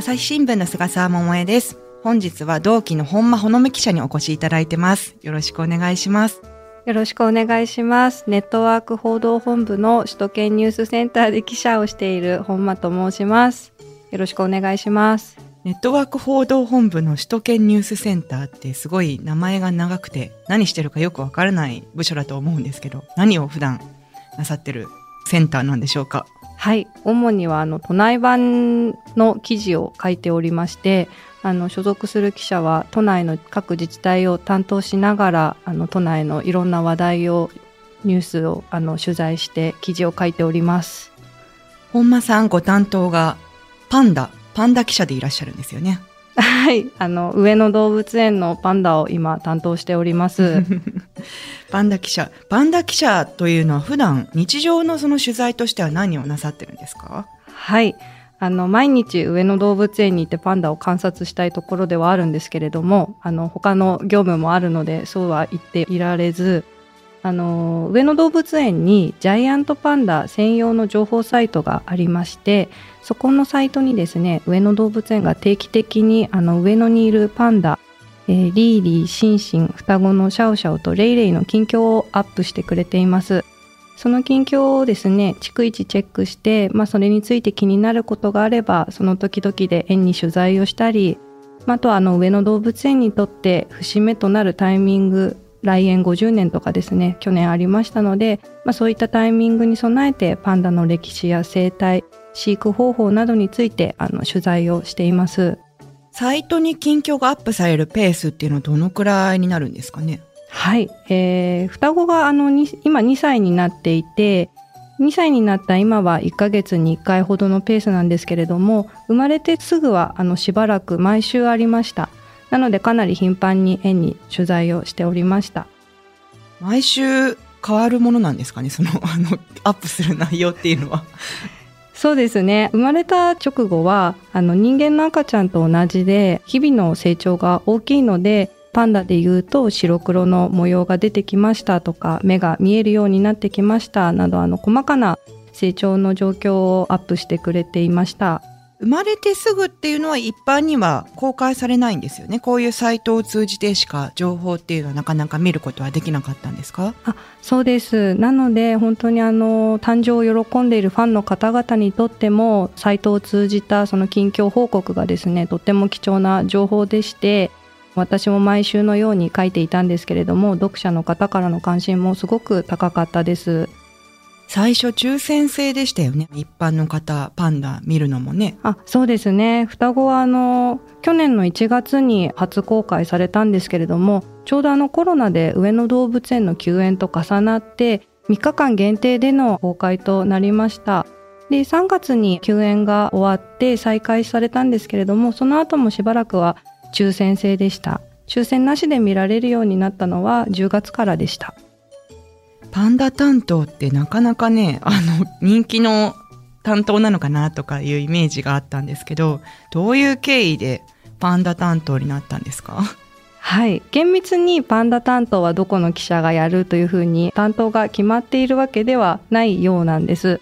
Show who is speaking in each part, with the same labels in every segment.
Speaker 1: 朝日新聞の菅沢桃江です。本日は同期の本間ほのめ記者にお越しいただいてます。よろしくお願いします。
Speaker 2: よろしくお願いします。ネットワーク報道本部の首都圏ニュースセンターで記者をしている本間と申します。よろしくお願いします。
Speaker 1: ネットワーク報道本部の首都圏ニュースセンターってすごい名前が長くて何してるかよくわからない部署だと思うんですけど、何を普段なさってるセンターなんでしょうか？
Speaker 2: はい。主には、あの、都内版の記事を書いておりまして、あの、所属する記者は、都内の各自治体を担当しながら、あの、都内のいろんな話題を、ニュースを、あの、取材して記事を書いております。
Speaker 1: 本間さんご担当がパンダ、パンダ記者でいらっしゃるんですよね。
Speaker 2: はい。あの、上野動物園のパンダを今担当しております。
Speaker 1: パンダ記者。パンダ記者というのは普段日常のその取材としては何をなさってるんですか？
Speaker 2: はい。あの、毎日上野動物園に行ってパンダを観察したいところではあるんですけれども、あの、他の業務もあるので、そうは言っていられず、あの、上野動物園にジャイアントパンダ専用の情報サイトがありまして、そこのサイトにですね、上野動物園が定期的にあの上野にいるパンダ、リーリー、シンシン、双子のシャオシャオとレイレイの近況をアップしてくれています。その近況をですね、逐一チェックして、まあそれについて気になることがあれば、その時々で園に取材をしたり、ああとはあの上野動物園にとって節目となるタイミング、来園50年とかですね、去年ありましたので、まあそういったタイミングに備えてパンダの歴史や生態、飼育方法などについてあの取材をしています。
Speaker 1: サイトに近況がアップされるペースっていうのはどのくらいになるんですかね？
Speaker 2: はい、えー、双子があのに今2歳になっていて2歳になった今は1ヶ月に1回ほどのペースなんですけれども生まれてすぐはあのしばらく毎週ありましたなのでかなり頻繁に園に取材をしておりました。
Speaker 1: 毎週変わるものなんですかね？その、あの、アップする内容っていうのは。
Speaker 2: そうですね。生まれた直後はあの人間の赤ちゃんと同じで日々の成長が大きいのでパンダで言うと白黒の模様が出てきましたとか目が見えるようになってきましたなどあの細かな成長の状況をアップしてくれていました
Speaker 1: 生まれてすぐっていうのは一般には公開されないんですよね。こういうサイトを通じてしか情報っていうのはなかなか見ることはできなかったんですか？
Speaker 2: あそうです。なので本当にあの誕生を喜んでいるファンの方々にとってもサイトを通じたその近況報告がですねとっても貴重な情報でして私も毎週のように書いていたんですけれども読者の方からの関心もすごく高かったです。
Speaker 1: 最初抽選制でしたよね。一般の方、パンダ見るのもね。
Speaker 2: あそうですね双子はあの去年の1月に初公開されたんですけれどもちょうどあのコロナで上野動物園の休園と重なって3日間限定での公開となりましたで3月に休園が終わって再開されたんですけれどもその後もしばらくは抽選制でした抽選なしで見られるようになったのは10月からでした
Speaker 1: パンダ担当ってなかなかね、あの、人気の担当なのかなとかいうイメージがあったんですけど、どういう経緯でパンダ担当になったんですか？
Speaker 2: はい厳密にパンダ担当はどこの記者がやるというふうに担当が決まっているわけではないようなんです。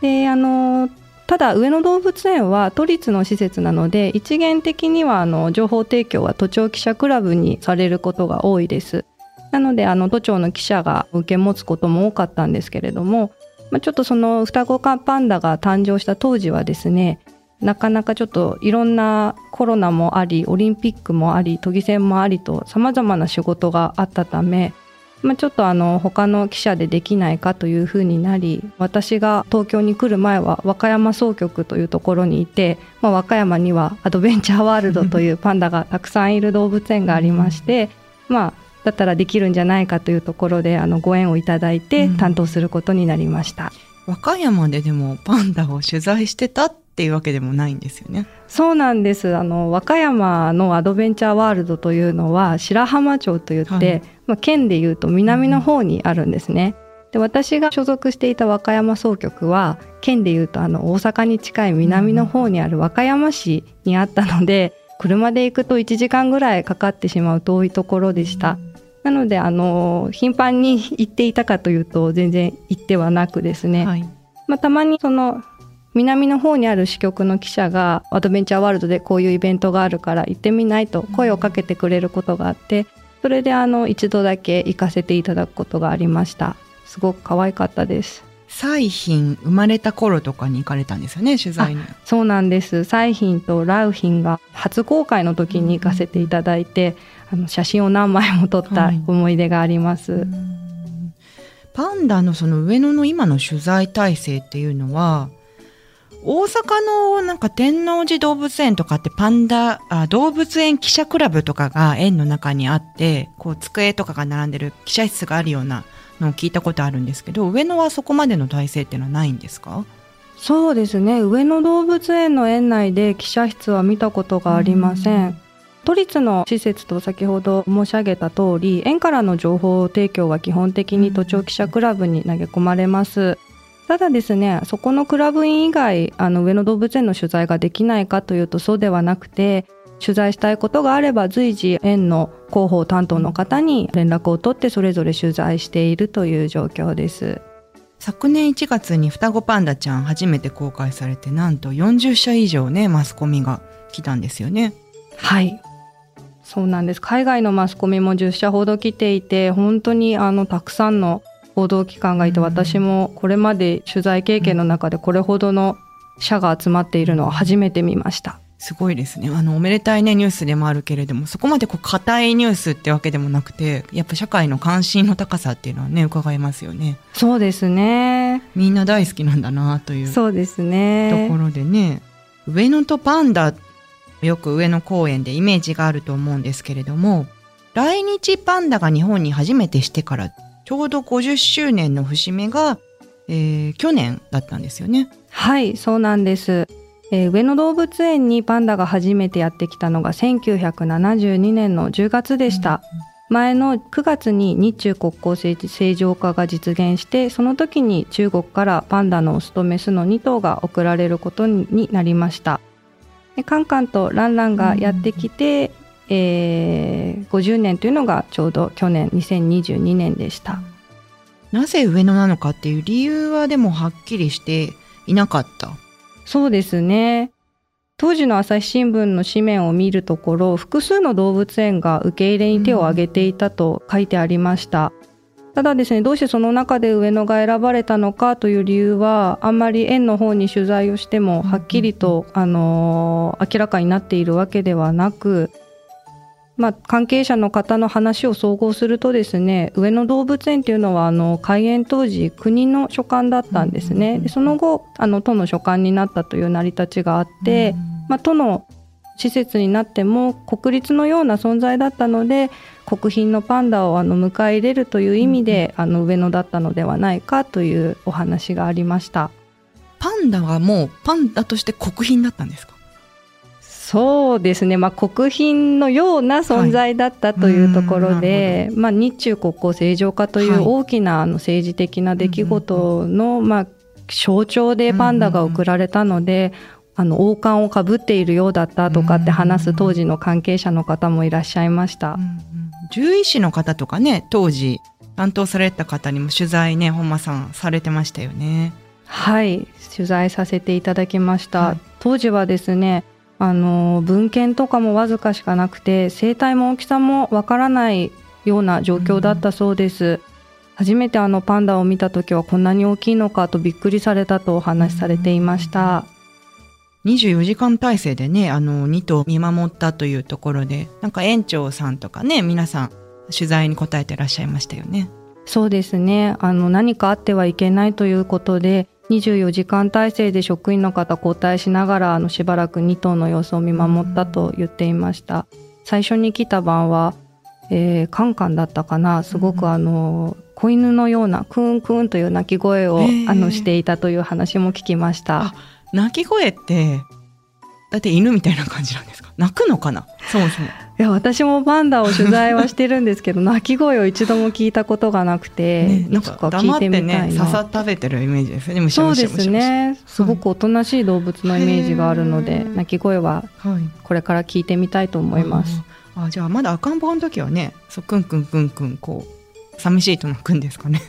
Speaker 2: であのただ上野動物園は都立の施設なので一元的にはあの情報提供は都庁記者クラブにされることが多いです。なのであの都庁の記者が受け持つことも多かったんですけれども、まあ、ちょっとその双子かパンダが誕生した当時はですねなかなかちょっといろんなコロナもありオリンピックもあり都議選もありとさまざまな仕事があったため、まあ、ちょっとあの他の記者でできないかというふうになり私が東京に来る前は和歌山総局というところにいて、まあ、和歌山にはアドベンチャーワールドというパンダがたくさんいる動物園がありましてまあだったらできるんじゃないかというところであのご縁をいただいて担当することになりました。
Speaker 1: 和歌山ででもパンダを取材してたっていうわけでもないんですよね。
Speaker 2: そうなんですあの和歌山のアドベンチャーワールドというのは白浜町といって、
Speaker 1: はい
Speaker 2: まあ、県でいうと南の方にあるんですね。で私が所属していた和歌山総局は県でいうとあの大阪に近い南の方にある和歌山市にあったので、車で行くと1時間ぐらいかかってしまう遠いところでした。なのであの頻繁に行っていたかというと全然行ってはなくですね、
Speaker 1: はい。
Speaker 2: まあ、たまにその南の方にある支局の記者がアドベンチャーワールドでこういうイベントがあるから行ってみないと声をかけてくれることがあってそれであの一度だけ行かせていただくことがありました。すごく可愛かったです。
Speaker 1: 彩浜生まれた頃とかに行かれたんですよね取材に。
Speaker 2: そうなんです。彩浜とラウヒンが初公開の時に行かせていただいて、あの写真を何枚も撮った思い出があります、はい、
Speaker 1: パンダのその上野の今の取材体制っていうのは大阪のなんか天王寺動物園とかってパンダあ動物園記者クラブとかが園の中にあってこう机とかが並んでる記者室があるようなのを聞いたことあるんですけど上野はそこまでの体制っていうのはないんですか？
Speaker 2: そうですね。上野動物園の園内で記者室は見たことがありません都立の施設と先ほど申し上げた通り園からの情報提供は基本的に都庁記者クラブに投げ込まれます。ただですねそこのクラブ員以外あの上野動物園の取材ができないかというとそうではなくて取材したいことがあれば随時園の広報担当の方に連絡を取ってそれぞれ取材しているという状況です。
Speaker 1: 昨年1月に双子パンダちゃん初めて公開されてなんと40社以上ねマスコミが来たんですよね。
Speaker 2: はいそうなんです海外のマスコミも10社ほど来ていて本当にあのたくさんの報道機関がいて、私もこれまで取材経験の中でこれほどの社が集まっているのは初めて見ました
Speaker 1: すごいですね。あの、おめでたいね、ニュースでもあるけれども、そこまでこう、硬いニュースってわけでもなくて、やっぱ社会の関心の高さっていうのはね、伺えますよね。
Speaker 2: そうですね。
Speaker 1: みんな大好きなんだなという。
Speaker 2: そうですね。
Speaker 1: ところでね、上野とパンダ、よく上野公園でイメージがあると思うんですけれども、来日パンダが日本に初めてしてから、ちょうど50周年の節目が、えー、去年だったんですよね。
Speaker 2: はい、そうなんです。えー、上野動物園にパンダが初めてやってきたのが1972年の10月でした。前の9月に日中国交正常化が実現してその時に中国からパンダのオスとメスの2頭が送られることになりましたでカンカンとランランがやってきて、うん、えー、50年というのがちょうど去年2022年でした
Speaker 1: なぜ上野なのかっていう理由はでもはっきりしていなかった
Speaker 2: そうですね。当時の朝日新聞の紙面を見るところ、複数の動物園が受け入れに手を挙げていたと書いてありました。ただですね、どうしてその中で上野が選ばれたのかという理由は、あんまり園の方に取材をしても、はっきりと、あのー、明らかになっているわけではなく、まあ、関係者の方の話を総合するとですね上野動物園というのはあの開園当時国の所管だったんですね。でその後あの都の所管になったという成り立ちがあって、まあ、都の施設になっても国立のような存在だったので国賓のパンダをあの迎え入れるという意味で、あの上野だったのではないかというお話がありました。
Speaker 1: パンダはもうパンダとして国賓だったんですか？
Speaker 2: そうですね、まあ、国賓のような存在だったというところで、はい、まあ、日中国交正常化という大きなあの政治的な出来事の、まあ、象徴でパンダが贈られたので、あの王冠をかぶっているようだったとかって話す当時の関係者の方もいらっしゃいました。
Speaker 1: 獣医師の方とかね当時担当された方にも取材ね本間さんされてましたよね。
Speaker 2: はい取材させていただきました。はい、当時はですねあの文献とかもわずかしかなくて生態も大きさもわからないような状況だったそうです、うん、初めてあのパンダを見た時はこんなに大きいのかとびっくりされたとお話しされていました、
Speaker 1: うん、24時間体制でねあの2頭見守ったというところでなんか園長さんとかね皆さん取材に答えてらっしゃいましたよね。
Speaker 2: そうですね。あの何かあってはいけないということで24時間体制で職員の方交代しながらあのしばらく2頭の様子を見守ったと言っていました。最初に来た晩は、えー、カンカンだったかな。すごくあの、子犬のようなクーンクーンという鳴き声を、あのしていたという話も聞きました
Speaker 1: 鳴き声ってだって犬みたいな感じなんですか？鳴くのかな？そもそも。
Speaker 2: いや私もパンダを取材はしてるんですけど 鳴き声を一度も聞いたことがなくて、
Speaker 1: ね、なんか聞いてね、笹食べてるイメージですね
Speaker 2: そうですね。すごくおとなしい動物のイメージがあるので、鳴き声はこれから聞いてみたいと思います、
Speaker 1: はい、あじゃあまだ赤ん坊の時はねそうクンクンクンクンこう寂しいと鳴くんですかね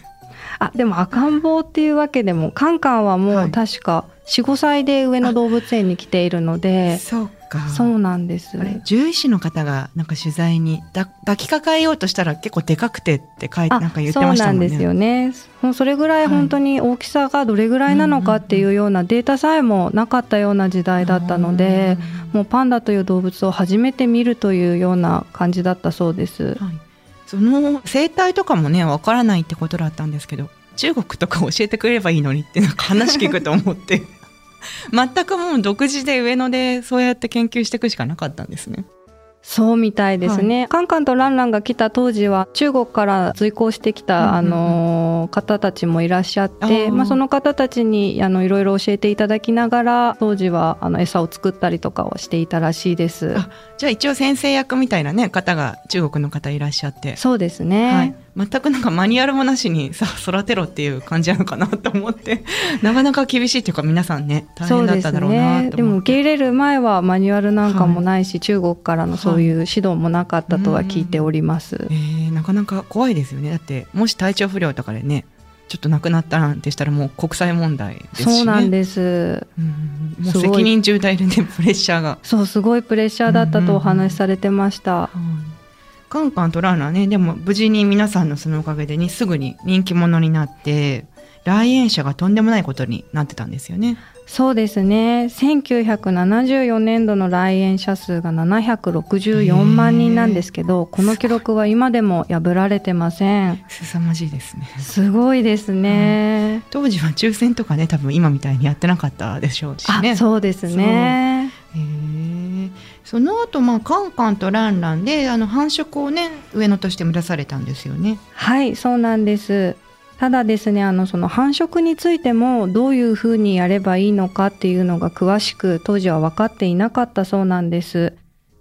Speaker 2: あでも赤ん坊っていうわけでもカンカンはも
Speaker 1: はい。
Speaker 2: う確か45歳で上野動物園に来ているので、
Speaker 1: そうか。
Speaker 2: そうなんです。
Speaker 1: 獣医師の方がなんか取材にだ抱きかかえようとしたら結構でかくてって書いて
Speaker 2: あ
Speaker 1: なんか言ってましたもんね。
Speaker 2: そうなんですよね。もうそれぐらい本当に大きさがどれぐらいなのかっていうようなデータさえもなかったような時代だったので、もうパンダという動物を初めて見るというような感じだったそうです。
Speaker 1: はい、その生態とかもねわからないってことだったんですけど中国とか教えてくれればいいのにってなんか話聞くと思って 全くもう独自で上野でそうやって研究していくしかなかったんですね。
Speaker 2: そうみたいですね、カンカンとランランが来た当時は中国から随行してきた、あの方たちもいらっしゃってまあ、その方たちにあのいろいろ教えていただきながら当時はあの餌を作ったりとかをしていたらしいです。
Speaker 1: あじゃあ一応先生役みたいなね方が中国の方いらっしゃって、
Speaker 2: そうですね、
Speaker 1: はい、全くなんかマニュアルもなしにさ育てろっていう感じなのかなと思って。なかなか厳しいっていうか皆さんね大変だっただろうなと思って。
Speaker 2: でも受け入れる前はマニュアルなんかもないし、中国からのそういう指導もなかったとは聞いております、
Speaker 1: えーなかなか怖いですよね。だってもし体調不良とかでねちょっと亡くなったなんてしたらもう国際問題ですしね。
Speaker 2: そうなんです。
Speaker 1: うん。もう責任重大でねプレッシャーが、
Speaker 2: そうすごいプレッシャーだったとお話しされてました、
Speaker 1: カンカンとランランねでも無事に皆さんのそのおかげでねすぐに人気者になって来園者がとんでもないことになってたんですよね。
Speaker 2: そうですね。1974年度の来園者数が764万人なんですけどこの記録は今でも破られてません。
Speaker 1: 凄まじいですね。
Speaker 2: すごいですね、
Speaker 1: 当時は抽選とかね多分今みたいにやってなかったでしょうしね。
Speaker 2: あそうですね
Speaker 1: へその後まあカンカンとランランであの繁殖をね上野として目指されたんですよね。
Speaker 2: はいそうなんです。ただですねあのその繁殖についてもどういうふうにやればいいのかっていうのが詳しく当時は分かっていなかったそうなんです。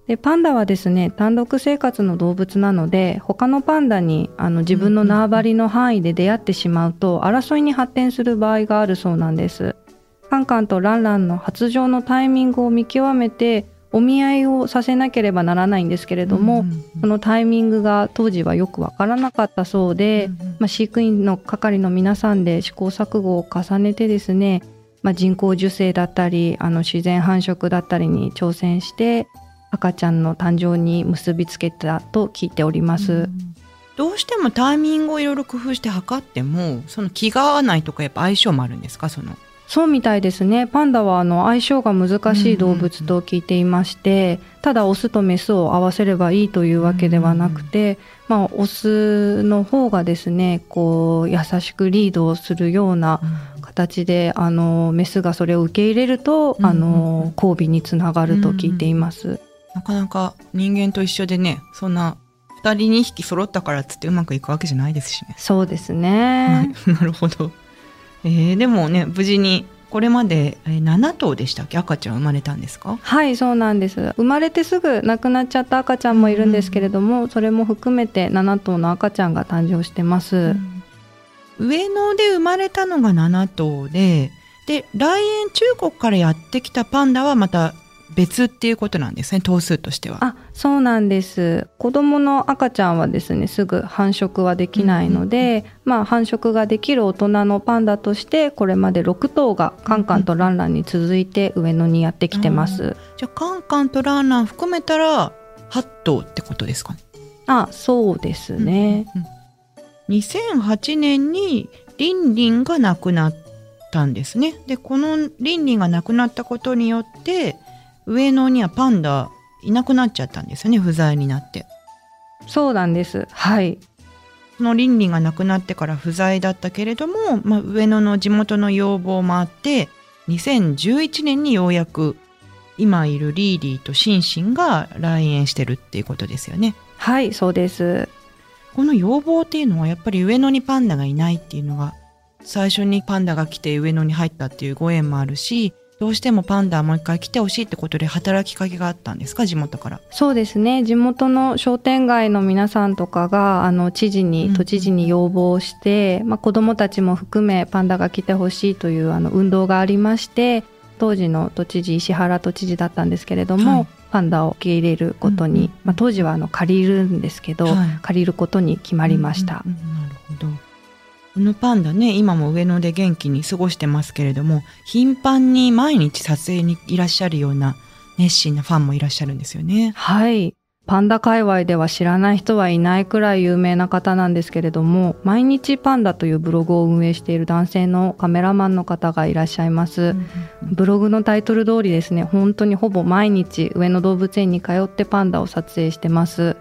Speaker 2: でパンダはですね単独生活の動物なので他のパンダにあの自分の縄張りの範囲で出会ってしまうと争いに発展する場合があるそうなんです。カンカンとランランの発情のタイミングを見極めてお見合いをさせなければならないんですけれども、
Speaker 1: うんうんうん。
Speaker 2: そのタイミングが当時はよくわからなかったそうで、
Speaker 1: うんうん
Speaker 2: まあ、飼育員の係の皆さんで試行錯誤を重ねてですね、まあ、人工授精だったりあの自然繁殖だったりに挑戦して赤ちゃんの誕生に結びつけたと聞いております。
Speaker 1: うん。どうしてもタイミングをいろいろ工夫して測ってもその気が合わないとかやっぱ相性もあるんですか？その
Speaker 2: そうみたいですね。パンダはあの相性が難しい動物と聞いていまして、ただオスとメスを合わせればいいというわけではなくて、まあ、オスの方がですねこう優しくリードをするような形であのメスがそれを受け入れると、
Speaker 1: うん
Speaker 2: あの交尾につながると聞いています。
Speaker 1: なかなか人間と一緒でねそんな2人2匹揃ったからっつってうまくいくわけじゃないですしね。
Speaker 2: そうですね、
Speaker 1: はい、なるほど、えーでもね無事にこれまでえー7頭でしたっけ？赤ちゃん生まれたんですか？
Speaker 2: はいそうなんです。生まれてすぐ亡くなっちゃった赤ちゃんもいるんですけれども、それも含めて7頭の赤ちゃんが誕生してます、
Speaker 1: 上野で生まれたのが7頭でで来園中国からやってきたパンダはまた別っていうことなんですね頭数としては。
Speaker 2: あそうなんです子供の赤ちゃんはですねすぐ繁殖はできないので、まあ繁殖ができる大人のパンダとしてこれまで6頭がカンカンとランランに続いて上野にやってきてます、
Speaker 1: じゃあカンカンとランラン含めたら8頭ってことですかね？
Speaker 2: あそうですね、
Speaker 1: うん2008年にリンリンが亡くなったんですね。でこのリンリンが亡くなったことによって上野にはパンダいなくなっちゃったんですよね不在になって。
Speaker 2: そうなんですはい
Speaker 1: そのリンリンが亡くなってから不在だったけれども、まあ、上野の地元の要望もあって2011年にようやく今いるリーリーとシンシンが来園してるっていうことですよね。
Speaker 2: はいそうです
Speaker 1: この要望っていうのはやっぱり上野にパンダがいないっていうのが最初にパンダが来て上野に入ったっていうご縁もあるしどうしてもパンダはもう一回来てほしいってことで働きかけがあったんですか？地元から。
Speaker 2: そうですね。地元の商店街の皆さんとかがあの知事
Speaker 1: うん。
Speaker 2: に都知事に要望して、まあ、子どもたちも含めパンダが来てほしいというあの運動がありまして当時の都知事石原都知事だったんですけれども、
Speaker 1: はい。
Speaker 2: パンダを受け入れることに、
Speaker 1: うんうん
Speaker 2: まあ、当時はあの借りるんですけど、
Speaker 1: はい。
Speaker 2: 借りることに決まりました。
Speaker 1: うんうんうんこのパンダね今も上野で元気に過ごしてますけれども頻繁に毎日撮影にいらっしゃるような熱心なファンもいらっしゃるんですよね。
Speaker 2: はい。パンダ界隈では知らない人はいないくらい有名な方なんですけれども、毎日パンダというブログを運営している男性のカメラマンの方がいらっしゃいます。ブログのタイトル通りですね、本当にほぼ毎日上野動物園に通ってパンダを撮影してます。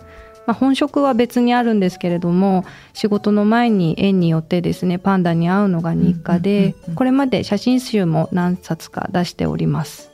Speaker 2: まあ、本職は別にあるんですけれども、仕事の前に園によってですね、パンダに会うのが日課でこれまで写真集も何冊か出しております。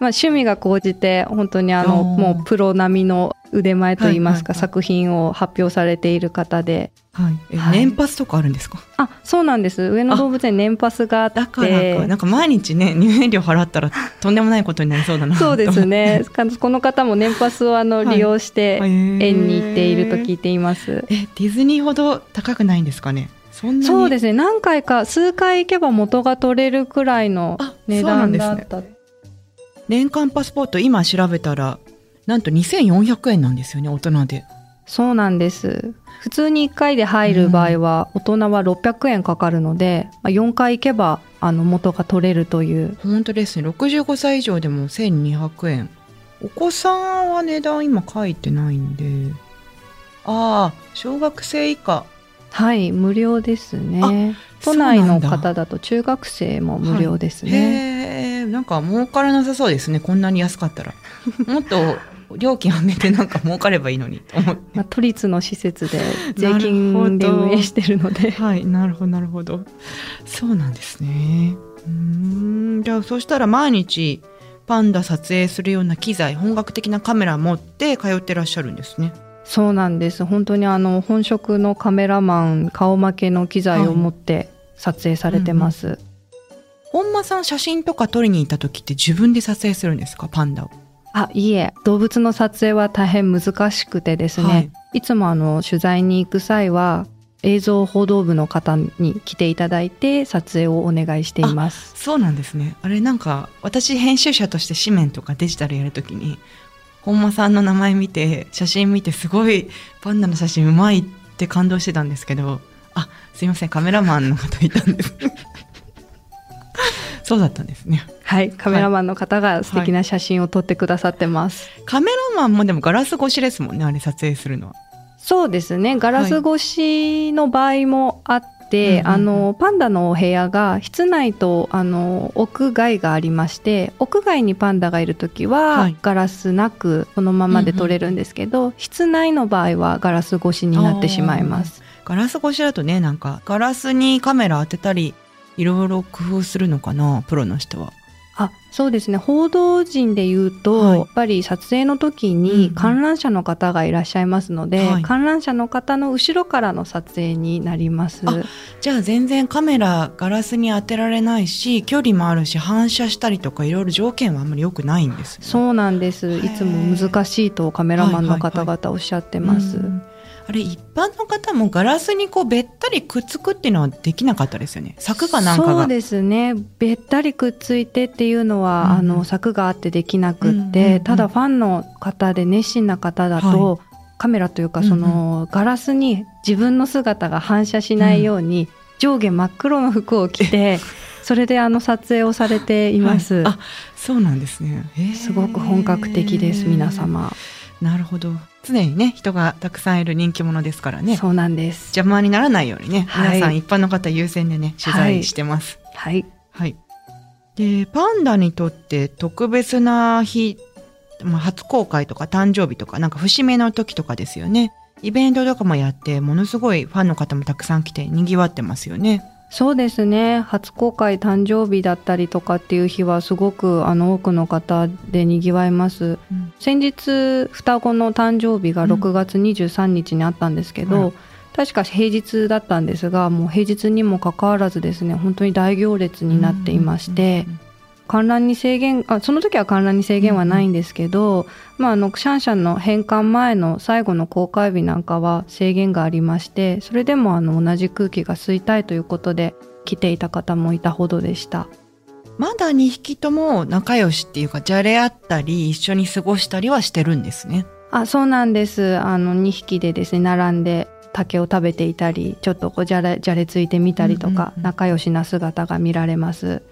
Speaker 2: まあ、趣味が高じて、本当にあの、もうプロ並みの腕前といいますか、
Speaker 1: はいはいはい。
Speaker 2: 作品を発表されている方で、
Speaker 1: はい、え
Speaker 2: はい。
Speaker 1: 年パスとかあるんですか？
Speaker 2: あ、そうなんです。上野動物園年パスがあって、
Speaker 1: だからかなんか毎日ね入園料払ったら とんでもないことになりそうだな
Speaker 2: そうですね。この方も年パスをあの、
Speaker 1: はい
Speaker 2: 利用して 園に行っていると聞いています。
Speaker 1: えディズニーほど高くないんですかね？そ
Speaker 2: そうですね。何回か、数回行けば元が取れるくらいの
Speaker 1: あ
Speaker 2: 値段だった。
Speaker 1: 年間パスポート今調べたらなんと2400円なんですよね大人で。
Speaker 2: そうなんです。普通に1回で入る場合は、大人は600円かかるので、まあ、4回行けば、あの、元が取れるという。
Speaker 1: 本当ですね。65歳以上でも1200円。お子さんは値段今書いてないんで。ああ小学生以下。
Speaker 2: はい、無料ですね。都内の方だと中学生も無料ですね。
Speaker 1: へえなんか儲からなさそうですね。こんなに安かったら。もっと料金上げてなんか儲かればいいのに。と思って
Speaker 2: まあ、都立の施設で 税金で
Speaker 1: ど
Speaker 2: 運営してるので。
Speaker 1: はいなるほどなるほど。そうなんですね。うーん。じゃあそしたら毎日パンダ撮影するような機材本格的なカメラ持って通ってらっしゃるんですね。
Speaker 2: そうなんです。本当にあの、本職のカメラマン、顔負けの機材を持って撮影されてます。
Speaker 1: 本間さん写真とか撮りに行った時って自分で撮影するんですか？パンダを
Speaker 2: あ、いいえ、動物の撮影は大変難しくてですね、
Speaker 1: はい。
Speaker 2: い、つもあの、取材に行く際は、映像報道部の方に来ていただいて撮影をお願いしています。
Speaker 1: そうなんですね。あれなんか私編集者として紙面とかデジタルやるときに本間さんの名前見て写真見てすごいパンダの写真うまいって感動してたんですけどあすいませんカメラマンの方いたんですそうだったんですね。
Speaker 2: はい、カメラマンの方が素敵な写真を撮ってくださってます。
Speaker 1: カメラマンもでもガラス越しですもんねあれ撮影するのは。
Speaker 2: そうですね。ガラス越しの場合もあって、
Speaker 1: うんうんうん。
Speaker 2: あの、パンダのお部屋が室内と、あの、屋外がありまして、屋外にパンダがいるときは、
Speaker 1: はい。
Speaker 2: ガラスなく、そのままで撮れるんですけど、室内の場合はガラス越しになってしまいます。
Speaker 1: ガラス越しだとねなんかガラスにカメラ当てたりいろいろ工夫するのかなプロの人は
Speaker 2: あ、そうですね。報道陣で言うと、
Speaker 1: はい
Speaker 2: やっぱり撮影の時
Speaker 1: うんうん
Speaker 2: に観覧車の方がいらっしゃいますので、
Speaker 1: はい
Speaker 2: 観覧車の方の後ろからの撮影になります。
Speaker 1: あじゃあ全然カメラガラスに当てられないし距離もあるし反射したりとかいろいろ条件はあんまり良くないんですね
Speaker 2: そうなんです。いつも難しいとカメラマンの方々おっしゃってます。
Speaker 1: うんあれ一般の方もガラスにこうべったりくっつくっていうのはできなかったですよね。柵かなんかが。
Speaker 2: そうですね。べったりくっついてっていうのは、
Speaker 1: うん。
Speaker 2: あの柵があってできなくって、
Speaker 1: うんうんうん
Speaker 2: ただファンの方で熱心な方だと、カメラというかその、ガラスに自分の姿が反射しないように、上下真っ黒の服を着て、それであの撮影をされています。
Speaker 1: は いあそうなんですね。
Speaker 2: すごく本格的です、皆様。
Speaker 1: なるほど常にね人がたくさんいる人気者ですからね
Speaker 2: そうなんです。
Speaker 1: 邪魔にならないようにね、
Speaker 2: はい
Speaker 1: 皆さん一般の方優先でね取材してます
Speaker 2: はい。
Speaker 1: はい。で、パンダにとって特別な日、まあ、初公開とか誕生日とか、なんか節目の時とかですよね。イベントとかもやって、ものすごいファンの方もたくさん来て賑わってますよね。
Speaker 2: そうですね。初公開誕生日だったりとかっていう日はすごくあの多くの方でにぎわいます。
Speaker 1: うん。
Speaker 2: 先日双子の誕生日が
Speaker 1: うん。
Speaker 2: 6月23日にあったんですけど、
Speaker 1: はい。
Speaker 2: 確か平日だったんですがもう平日にもかかわらずですね本当に大行列になっていまして、観覧に制限あその時は観覧に制限はないんですけど、まあ、あのシャンシャンの返還前の最後の公開日なんかは制限がありましてそれでもあの同じ空気が吸いたいということで来ていた方もいたほどでした
Speaker 1: まだ2匹とも仲良しっていうか、じゃれ合ったり、一緒に過ごしたりはしてるんですね。
Speaker 2: あそうなんですあの2匹でですね並んで竹を食べていたりちょっとこうじゃれじゃれついてみたりとか、
Speaker 1: うんうんうん
Speaker 2: 仲良しな姿が見られます。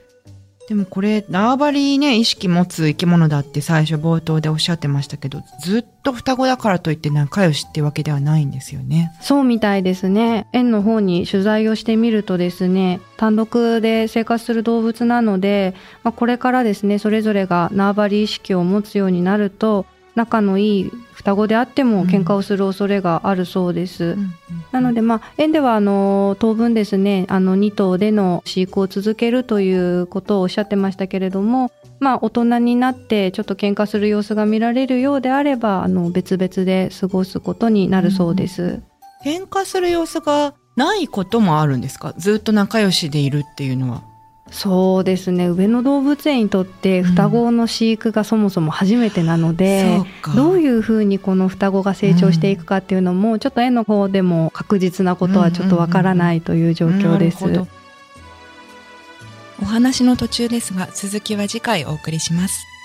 Speaker 1: でもこれ縄張りね意識持つ生き物だって最初冒頭でおっしゃってましたけどずっと双子だからといって仲良しってわけではないんですよね。
Speaker 2: そうみたいですね。園の方に取材をしてみるとですね、単独で生活する動物なので、まあ、これからですね、それぞれが縄張り意識を持つようになると、仲のいい双子であっても喧嘩をする恐れがあるそうです。なので、まあ、園では、あの、当分ですね、あの、2頭での飼育を続けるということをおっしゃってましたけれども、まあ、大人になってちょっと喧嘩する様子が見られるようであれば、あの、別々で過ごすことになるそうです。
Speaker 1: 喧嘩する様子がないこともあるんですか？ずっと仲良しでいるっていうのは。
Speaker 2: そうですね。上野動物園にとって双子の飼育がそもそも初めてなので、
Speaker 1: そうか。
Speaker 2: どういうふうにこの双子が成長していくかっていうのも、ちょっと園の方でも確実なことはちょっとわからないという状況です。
Speaker 1: なるほどお話の途中ですが続きは次回お送りします。